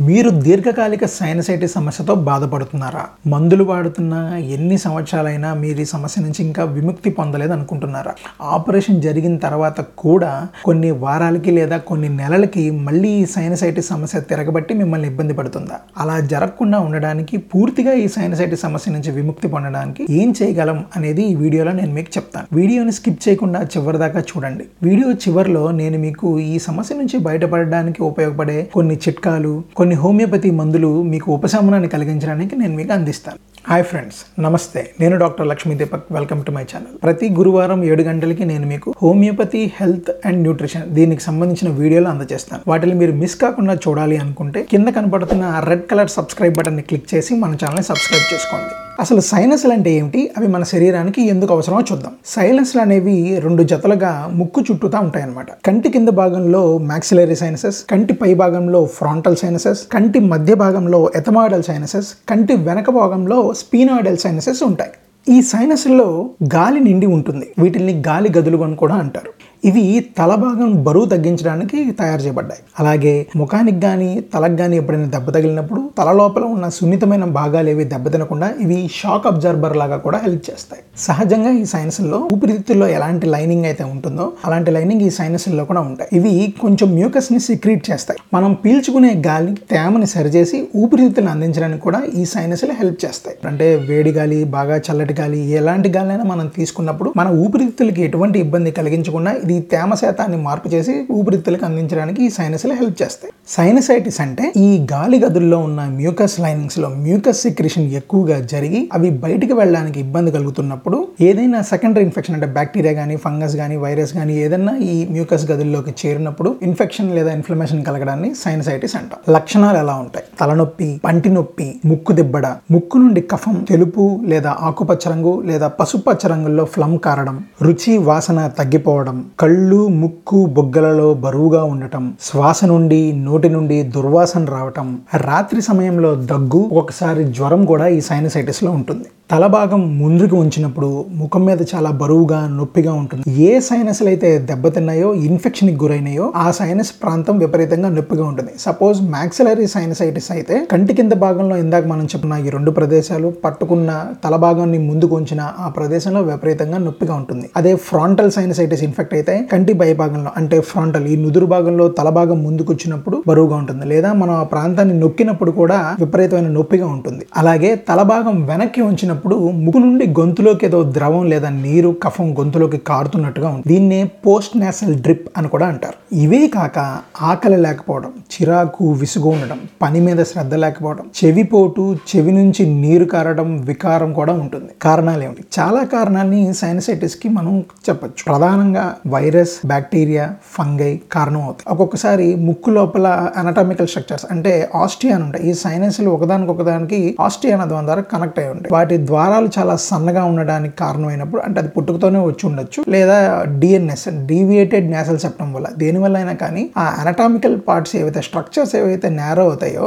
మీరు దీర్ఘకాలిక సైనసైటిస్ సమస్యతో బాధపడుతున్నారా? మందులు వాడుతున్నా ఎన్ని సంవత్సరాలైనా మీరు ఈ సమస్య నుంచి ఇంకా విముక్తి పొందలేదు అనుకుంటున్నారా ఆపరేషన్ జరిగిన తర్వాత కూడా కొన్ని వారాలకి లేదా కొన్ని నెలలకి మళ్ళీ ఈ సైనసైటిస్ సమస్య తిరగబట్టి మిమ్మల్ని ఇబ్బంది పడుతుందా? అలా జరగకుండా ఉండడానికి పూర్తిగా ఈ సైనసైటిస్ సమస్య నుంచి విముక్తి పొందడానికి ఏం చేయగలం అనేది ఈ వీడియోలో నేను మీకు చెప్తాను. వీడియోని స్కిప్ చేయకుండా చివరి దాకా చూడండి. వీడియో చివరిలో నేను మీకు ఈ సమస్య నుంచి బయటపడడానికి ఉపయోగపడే కొన్ని చిట్కాలు కొన్ని కొన్ని హోమియోపతి మందులు మీకు ఉపశమనాన్ని కలిగించడానికి నేను మీకు అందిస్తాను. హాయ్ ఫ్రెండ్స్ నమస్తే. నేను doctor Lakshmi Deepak. Welcome to my channel ప్రతి గురువారం ఏడు గంటలకి నేను మీకు హోమియోపతి హెల్త్ అండ్ న్యూట్రిషన్ దీనికి సంబంధించిన వీడియోలు అందజేస్తాను. వాటిని మీరు మిస్ కాకుండా చూడాలి అనుకుంటే కింద కనపడుతున్న రెడ్ కలర్ సబ్స్క్రైబ్ బటన్ని క్లిక్ చేసి మన ఛానల్ని సబ్స్క్రైబ్ చేసుకోండి. అసలు సైనస్లు అంటే ఏమిటి? అవి మన శరీరానికి ఎందుకు అవసరమో చూద్దాం. సైనస్లు అనేవి రెండు జతలుగా ముక్కు చుట్టూతా ఉంటాయన్నమాట. కంటి కింద భాగంలో మ్యాక్సిలరీ సైనసెస్ కంటి పై భాగంలో ఫ్రాంటల్ సైనసెస్ కంటి మధ్య భాగంలో ఎథమాయిడల్ సైనసెస్ కంటి వెనక భాగంలో స్పీనాయిడల్ సైనసెస్ ఉంటాయి. ఈ సైనస్లో గాలి నిండి ఉంటుంది. వీటిని గాలి గదులు అని కూడా అంటారు. ఇవి తల భాగం బరువు తగ్గించడానికి తయారు చేయబడ్డాయి. అలాగే ముఖానికి కానీ తలకు కానీ ఎప్పుడైనా దెబ్బ తగిలినప్పుడు తల లోపల ఉన్న సున్నితమైన భాగాలు ఏవి దెబ్బతినకుండా ఇవి షాక్ అబ్జర్బర్ లాగా కూడా హెల్ప్ చేస్తాయి. సహజంగా ఈ సైనస్లో ఊపిరితిత్తుల్లో ఎలాంటి లైనింగ్ అయితే ఉంటుందో అలాంటి లైనింగ్ ఈ సైనస్ల్లో కూడా ఉంటాయి. ఇవి కొంచెం మ్యూకస్ని సిక్రీట్ చేస్తాయి. మనం పీల్చుకునే గాలి తేమని సరిచేసి ఊపిరితిత్తులను అందించడానికి కూడా ఈ సైనస్లు హెల్ప్ చేస్తాయి. అంటే వేడి గాలి బాగా చల్లటి గాలి ఎలాంటి గాలినైనా మనం తీసుకున్నప్పుడు మన ఊపిరితిత్తులకి ఎటువంటి ఇబ్బంది కలిగించకుండా ఇది తేమ శాతాన్ని మార్పు చేసి ఊపిరితిత్తులకు అందించడానికి ఈ సైనస్లు హెల్ప్ చేస్తాయి. సైనసైటిస్ అంటే ఈ గాలి గదుల్లో ఉన్న మ్యూకస్ లైనింగ్స్లో మ్యూకస్ సిక్రిషన్ ఎక్కువగా జరిగి అవి బయటికి వెళ్ళడానికి ఇబ్బంది కలుగుతున్నప్పుడు ఏదైనా సెకండరీ ఇన్ఫెక్షన్ అంటే బ్యాక్టీరియా కానీ ఫంగస్ కానీ వైరస్ కానీ ఏదైనా ఈ మ్యూకస్ గదుల్లోకి చేరినప్పుడు ఇన్ఫెక్షన్ లేదా ఇన్ఫ్లమేషన్ కలగడాన్ని సైనసైటిస్ అంటాం. లక్షణాలు ఎలా ఉంటాయి? తలనొప్పి పంటి నొప్పి ముక్కు దిబ్బడ ముక్కు నుండి కఫం తెలుపు లేదా ఆకుపచ్చ రంగు లేదా పసుపచ్చ రంగుల్లో ఫ్లమ్ కారడం రుచి వాసన తగ్గిపోవడం కళ్ళు ముక్కు బొగ్గలలో బరువుగా ఉండటం శ్వాస నుండి నోటి నుండి దుర్వాసన రావటం రాత్రి సమయంలో దగ్గు ఒకసారి జ్వరం కూడా ఈ సైనసైటిస్లో ఉంటుంది. తల భాగం ముందుకు ఉంచినప్పుడు ముఖం మీద చాలా బరువుగా నొప్పిగా ఉంటుంది. ఏ సైనస్లు అయితే దెబ్బతిన్నాయో ఇన్ఫెక్షన్కి గురైనాయో ఆ సైనస్ ప్రాంతం విపరీతంగా నొప్పిగా ఉంటుంది. సపోజ్ మ్యాక్సిలరీ సైనసైటిస్ అయితే కంటి కింద భాగంలో ఇందాక మనం చెప్పిన ఈ రెండు ప్రదేశాలు పట్టుకున్న తల భాగాన్ని ముందుకు ఉంచిన ఆ ప్రదేశంలో విపరీతంగా నొప్పిగా ఉంటుంది. అదే ఫ్రాంటల్ సైనసైటిస్ ఇన్ఫెక్ట్ అయితే కంటి భయభాగంలో అంటే ఫ్రంటల్ ఈ నుదురు భాగంలో తల భాగం ముందుకు వచ్చినప్పుడు బరువుగా ఉంటుంది. లేదా మనం ఆ ప్రాంతాన్ని నొక్కినప్పుడు కూడా విపరీతమైన నొప్పిగా ఉంటుంది. అలాగే తల భాగం వెనక్కి ఉంచినప్పుడు ముక్కు నుండి గొంతులోకి ఏదో ద్రవం లేదా నీరు కఫం గొంతులోకి కారుతున్నట్టుగా ఉంది దీన్నే పోస్ట్ నేసల్ డ్రిప్ అని కూడా అంటారు. ఇవే కాక ఆకలి లేకపోవడం చిరాకు విసుగు ఉండడం పని మీద శ్రద్ధ లేకపోవడం చెవిపోటు చెవి నుంచి నీరు కారడం వికారం కూడా ఉంటుంది. కారణాలు ఏమిటి చాలా కారణాలని సైనసైటిస్కి మనం చెప్పచ్చు. ప్రధానంగా వైరస్ బ్యాక్టీరియా ఫంగై కారణం అవుతాయి ఒక్కొక్కసారి ముక్కు లోపల అనటామికల్ స్ట్రక్చర్స్ అంటే ఆస్టియా అని ఉంటాయి. ఈ సైనస్లు ఒకదానికొకదానికి ఒకదానికి ఆస్టియా ద్వారా కనెక్ట్ అయి ఉంటాయి. వాటి ద్వారాలు చాలా సన్నగా ఉండడానికి కారణమైనప్పుడు అంటే అది పుట్టుకతోనే వచ్చి ఉండొచ్చు. లేదా డిఎన్ఎస్ డీవియేటెడ్ నేసల్ సెప్టమ్ వల్ల. దేనివల్ల అయినా కానీ ఆ అనటామికల్ పార్ట్స్ ఏవైతే స్ట్రక్చర్స్ ఏవైతే నేరో అవుతాయో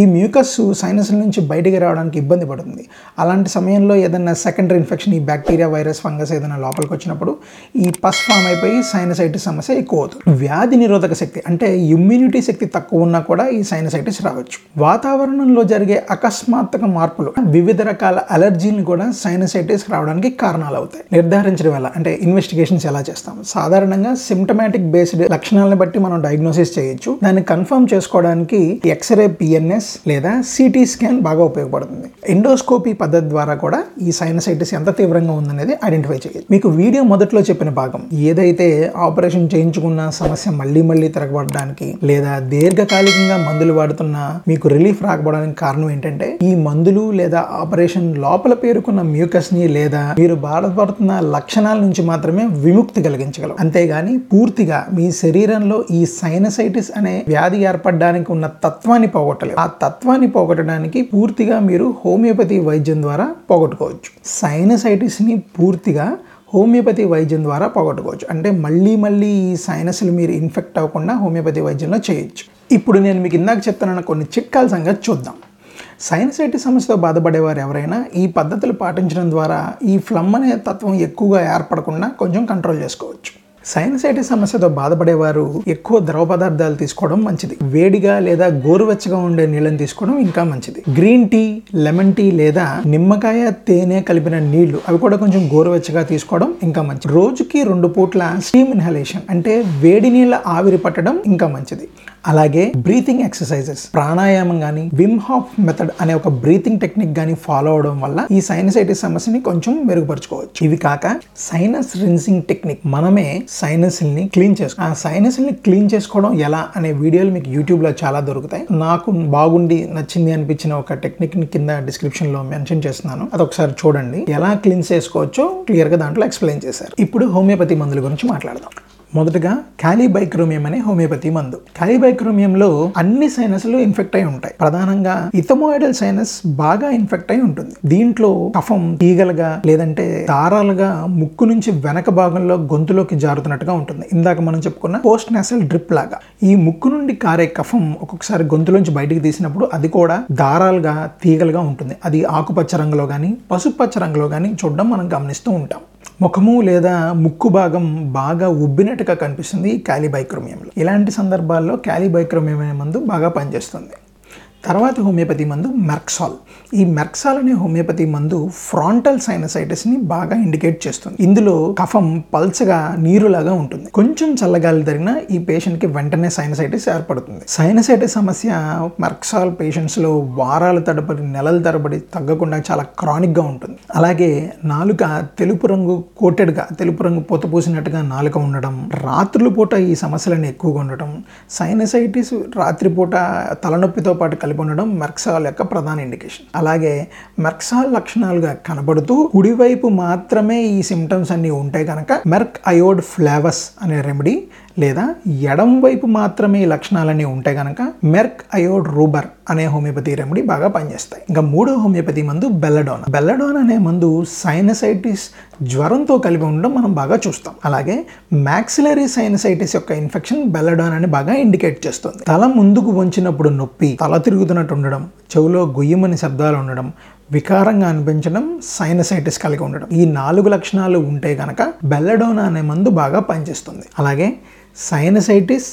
ఈ మ్యూకస్ సైనస్ల నుంచి బయటికి రావడానికి ఇబ్బంది పడుతుంది. అలాంటి సమయంలో ఏదైనా సెకండరీ ఇన్ఫెక్షన్ ఈ బ్యాక్టీరియా వైరస్ ఫంగస్ ఏదైనా లోపలికి వచ్చినప్పుడు ఈ పస్ ఫామ్ అయిపోయి సైనసైటిస్ సమస్య ఎక్కువ అవుతుంది వ్యాధి నిరోధక శక్తి అంటే ఇమ్యూనిటీ శక్తి తక్కువ ఉన్నా కూడా ఈ సైనసైటిస్ రావచ్చు. వాతావరణంలో జరిగే అకస్మాత్తుక మార్పులు వివిధ రకాల అలర్జీని కూడా సైనసైటిస్ రావడానికి కారణాలు అవుతాయి నిర్ధారించడం వల్ల అంటే ఇన్వెస్టిగేషన్స్ ఎలా చేస్తాం సాధారణంగా సిమ్టమాటిక్ బేస్డ్ లక్షణాలను బట్టి మనం డయాగ్నోసిస్ చేయొచ్చు. దాన్ని కన్ఫర్మ్ చేసుకోవడానికి ఎక్స్రే పిఎన్ఎస్ లేదా సిటీ స్కాన్ బాగా ఉపయోగపడుతుంది. ఎండోస్కోపీ పద్ధతి ద్వారా కూడా ఈ సైనసైటిస్ ఎంత తీవ్రంగా ఉందనేది ఐడెంటిఫై చేయొచ్చు. మీకు వీడియో మొదట్లో చెప్పిన భాగం ఏదైతే ఆపరేషన్ చేయించుకున్న సమస్య మళ్ళీ మళ్ళీ తిరగబడడానికి లేదా దీర్ఘకాలికంగా మందులు వాడుతున్న మీకు రిలీఫ్ రాకపోవడానికి కారణం ఏంటంటే ఈ మందులు లేదా ఆపరేషన్ లోపల పేరుకున్న మ్యూకస్ని లేదా మీరు బాధపడుతున్న లక్షణాల నుంచి మాత్రమే విముక్తి కలిగించగలరు అంతేగాని పూర్తిగా మీ శరీరంలో ఈ సైనసైటిస్ అనే వ్యాధి ఏర్పడడానికి ఉన్న తత్వాన్ని పోగొట్టలేదు ఆ తత్వాన్ని పోగొట్టడానికి పూర్తిగా మీరు హోమియోపతి వైద్యం ద్వారా పోగొట్టుకోవచ్చు. సైనసైటిస్ని పూర్తిగా హోమియోపతి వైద్యం ద్వారా పోగొట్టుకోవచ్చు. అంటే మళ్ళీ మళ్ళీ ఈ సైనస్లు మీరు ఇన్ఫెక్ట్ అవ్వకుండా హోమియోపతి వైద్యంలో చేయొచ్చు. ఇప్పుడు నేను మీకు ఇందాక చెప్తానన్న కొన్ని చిట్కాల సంగతి చూద్దాం. సైనసైటిస్ సమస్యతో బాధపడేవారు ఎవరైనా ఈ పద్ధతులు పాటించడం ద్వారా ఈ ఫ్లమ్ అనే తత్వం ఎక్కువగా ఏర్పడకుండా కొంచెం కంట్రోల్ చేసుకోవచ్చు. సైనసైటిస్ సమస్యతో బాధపడేవారు ఎక్కువ ద్రవ పదార్థాలు తీసుకోవడం మంచిది. వేడిగా లేదా గోరువెచ్చగా ఉండే నీళ్ళని తీసుకోవడం ఇంకా మంచిది. గ్రీన్ టీ లెమన్ టీ లేదా నిమ్మకాయ తేనె కలిపిన నీళ్ళు అవి కూడా కొంచెం గోరువెచ్చగా తీసుకోవడం ఇంకా మంచిది. రోజుకి రెండు పూట్ల స్టీమ్ ఇన్హలేషన్ అంటే వేడి నీళ్ళ ఆవిరి పట్టడం ఇంకా మంచిది. అలాగే బ్రీతింగ్ ఎక్సర్సైజెస్ ప్రాణాయామం కానీ విమ్ హాఫ్ మెథడ్ అనే ఒక బ్రీతింగ్ టెక్నిక్ కానీ ఫాలో అవడం వల్ల ఈ సైనసైటిస్ సమస్యని కొంచెం మెరుగుపరచుకోవచ్చు. ఇవి కాక సైనస్ రిన్సింగ్ టెక్నిక్ మనమే సైనస్ని క్లీన్ చేసుకో ఆ సైనస్ని క్లీన్ చేసుకోవడం ఎలా అనే వీడియోలు మీకు యూట్యూబ్లో చాలా దొరుకుతాయి. నాకు బాగుండి నచ్చింది అనిపించిన ఒక టెక్నిక్ని కింద డిస్క్రిప్షన్లో మెన్షన్ చేస్తున్నాను. అది ఒకసారి చూడండి. ఎలా క్లీన్ చేసుకోవచ్చో క్లియర్గా దాంట్లో ఎక్స్ప్లెయిన్ చేశారు. ఇప్పుడు హోమియోపతి మందుల గురించి మాట్లాడదాం. మొదటగా క్యాలిబైక్రోమియం అనే హోమియోపతి మందు. క్యాలిబైక్రోమియంలో అన్ని సైనస్లు ఇన్ఫెక్ట్ అయి ఉంటాయి. ప్రధానంగా ఇథమోయిడల్ సైనస్ బాగా ఇన్ఫెక్ట్ అయి ఉంటుంది. దీంట్లో కఫం తీగలుగా లేదంటే దారాలుగా ముక్కు నుంచి వెనక భాగంలో గొంతులోకి జారుతున్నట్టుగా ఉంటుంది. ఇందాక మనం చెప్పుకున్న పోస్ట్ నేసల్ డ్రిప్ లాగా. ఈ ముక్కు నుండి కారే కఫం ఒక్కొక్కసారి గొంతులోంచి బయటికి తీసినప్పుడు అది కూడా దారాలుగా తీగలుగా ఉంటుంది. అది ఆకుపచ్చ రంగులో కానీ పసుపచ్చ రంగులో కానీ చూడడం మనం గమనిస్తూ ఉంటాం. ముఖము లేదా ముక్కు భాగం బాగా ఉబ్బినట్టుగా కనిపిస్తుంది ఈ క్యాలిబైక్రోమియంలో ఇలాంటి సందర్భాల్లో క్యాలిబైక్రోమియం అనే మందు బాగా పనిచేస్తుంది. తర్వాత హోమియోపతి మందు మెర్క్సాల్. ఈ మెర్క్సాల్ అనే హోమియోపతి మందు ఫ్రాంటల్ సైనసైటిస్ని బాగా ఇండికేట్ చేస్తుంది. ఇందులో కఫం పల్చగా నీరులాగా ఉంటుంది. కొంచెం చల్లగాలి తగిన ఈ పేషెంట్కి వెంటనే సైనసైటిస్ ఏర్పడుతుంది. సైనసైటిస్ సమస్య మెర్క్సాల్ పేషెంట్స్లో వారాల తడబడి నెలల తరబడి తగ్గకుండా చాలా క్రానిక్గా ఉంటుంది. అలాగే నాలుక తెలుపు రంగు కోటెడ్గా తెలుపు రంగు పూత పూసినట్టుగా నాలుక ఉండడం రాత్రుల పూట ఈ సమస్యలను ఎక్కువగా ఉండటం సైనసైటిస్ రాత్రిపూట తలనొప్పితో పాటు కలిపి ఉండడం మెర్క్సాల్ యొక్క ప్రధాన ఇండికేషన్ అలాగే మెర్క్సాల్ లక్షణాలుగా కనబడుతూ కుడివైపు మాత్రమే ఈ సిమ్టమ్స్ అన్ని ఉంటే కనుక మెర్క్ అయోడ్ ఫ్లేవస్ అనే రెమెడీ లేదా ఎడం వైపు మాత్రమే ఈ లక్షణాలన్నీ ఉంటే కనుక మెర్క్ అయోడ్ రూబర్ అనే హోమియోపతి రెమెడీ బాగా పనిచేస్తాయి. ఇంకా మూడో హోమియోపతి మందు బెల్లడోన్. బెల్లడోన్ అనే మందు సైనసైటిస్ జ్వరంతో కలిపి ఉండడం మనం బాగా చూస్తాం. అలాగే మ్యాక్సిలరీ సైనసైటిస్ యొక్క ఇన్ఫెక్షన్ బెల్లడోన్ అని బాగా ఇండికేట్ చేస్తుంది. తల ముందుకు వంచినప్పుడు నొప్పి తల తిరుగుతున్నట్టు ఉండడం చెవులో గుయ్యమని శబ్దాలు ఉండడం వికారంగా అనిపించడం సైనసైటిస్ కలిగి ఉండడం. ఈ నాలుగు లక్షణాలు ఉంటే కనుక బెల్లడోనా అనే మందు బాగా పనిచేస్తుంది. అలాగే సైనసైటిస్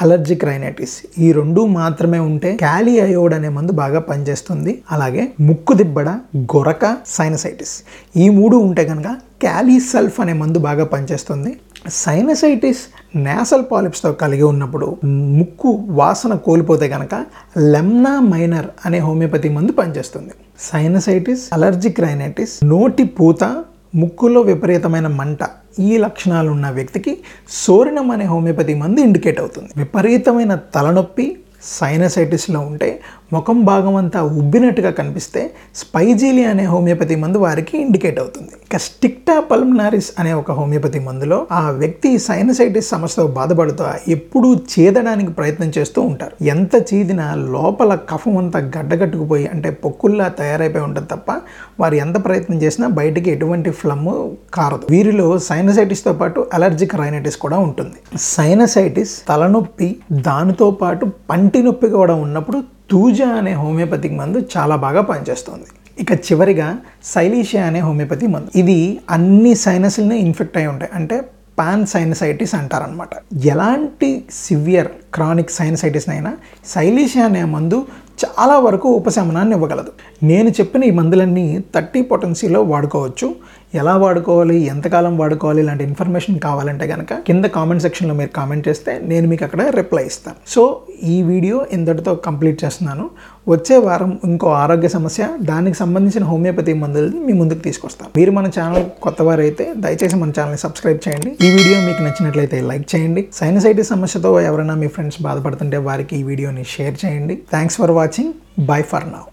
అలర్జిక్ రైనైటిస్ ఈ రెండు మాత్రమే ఉంటే క్యాలీ అయోడ్ అనే మందు బాగా పనిచేస్తుంది. అలాగే ముక్కు దిబ్బడ గొరక సైనసైటిస్ ఈ మూడు ఉంటే కనుక క్యాలీ సెల్ఫ్ అనే మందు బాగా పనిచేస్తుంది. సైనసైటిస్ నేసల్ పాలిప్స్తో కలిగి ఉన్నప్పుడు ముక్కు వాసన కోల్పోతే కనుక లెమ్నా మైనర్ అనే హోమియోపతి మందు పనిచేస్తుంది. సైనసైటిస్ అలర్జిక్ రైనైటిస్ నోటి పూత ముక్కులో విపరీతమైన మంట ఈ లక్షణాలు ఉన్న వ్యక్తికి సోరినం అనే హోమియోపతి మందు ఇండికేట్ అవుతుంది. విపరీతమైన తలనొప్పి సైనసైటిస్లో ఉంటే ముఖం భాగం అంతా ఉబ్బినట్టుగా కనిపిస్తే స్పైజీలి అనే హోమియోపతి మందు వారికి ఇండికేట్ అవుతుంది. ఇక స్టిక్టా పల్మనారిస్ అనే ఒక హోమియోపతి మందులో ఆ వ్యక్తి సైనసైటిస్ సమస్యతో బాధపడుతూ ఎప్పుడూ చేదడానికి ప్రయత్నం చేస్తూ ఉంటారు. ఎంత చీదినా లోపల కఫం అంతా గడ్డగట్టుకుపోయి అంటే పొక్కుల్లా తయారైపోయి ఉంటుంది తప్ప వారు ఎంత ప్రయత్నం చేసినా బయటికి ఎటువంటి ఫ్లమ్ కారదు. వీరిలో సైనసైటిస్తో పాటు అలర్జిక్ రైనటిస్ కూడా ఉంటుంది. సైనసైటిస్ తలనొప్పి దానితో పాటు పంటి నొప్పి కూడా ఉన్నప్పుడు తూజా అనే హోమియోపతిక్ మందు చాలా బాగా పనిచేస్తుంది. ఇక చివరిగా సైలీషియా అనే హోమియోపతి మందు. ఇది అన్ని సైనస్లని ఇన్ఫెక్ట్ అయి ఉంటాయి. అంటే పాన్ సైనసైటిస్ అంటారనమాట ఎలాంటి సివియర్ క్రానిక్ సైనసైటిస్నైనా సైలీషియా అనే మందు చాలా వరకు ఉపశమనాన్ని ఇవ్వగలదు. నేను చెప్పిన ఈ మందులన్నీ థర్టీ పొటెన్సీలో వాడుకోవచ్చు. ఎలా వాడుకోవాలి ఎంతకాలం వాడుకోవాలి ఇలాంటి ఇన్ఫర్మేషన్ కావాలంటే కనుక కింద కామెంట్ సెక్షన్లో మీరు కామెంట్ చేస్తే నేను మీకు అక్కడ రిప్లై ఇస్తాను. సో ఈ వీడియో ఇంతటితో కంప్లీట్ చేస్తున్నాను. వచ్చే వారం ఇంకో ఆరోగ్య సమస్య దానికి సంబంధించిన హోమియోపతి మందులని మీ ముందుకు తీసుకొస్తాను. మీరు మన ఛానల్ కొత్తవారైతే దయచేసి మన ఛానల్ని సబ్స్క్రైబ్ చేయండి. ఈ వీడియో మీకు నచ్చినట్లయితే లైక్ చేయండి. సైనసైటిస్ సమస్యతో ఎవరైనా మీ ఫ్రెండ్స్ బాధపడుతుంటే వారికి ఈ వీడియోని షేర్ చేయండి. Thanks for watching bye for now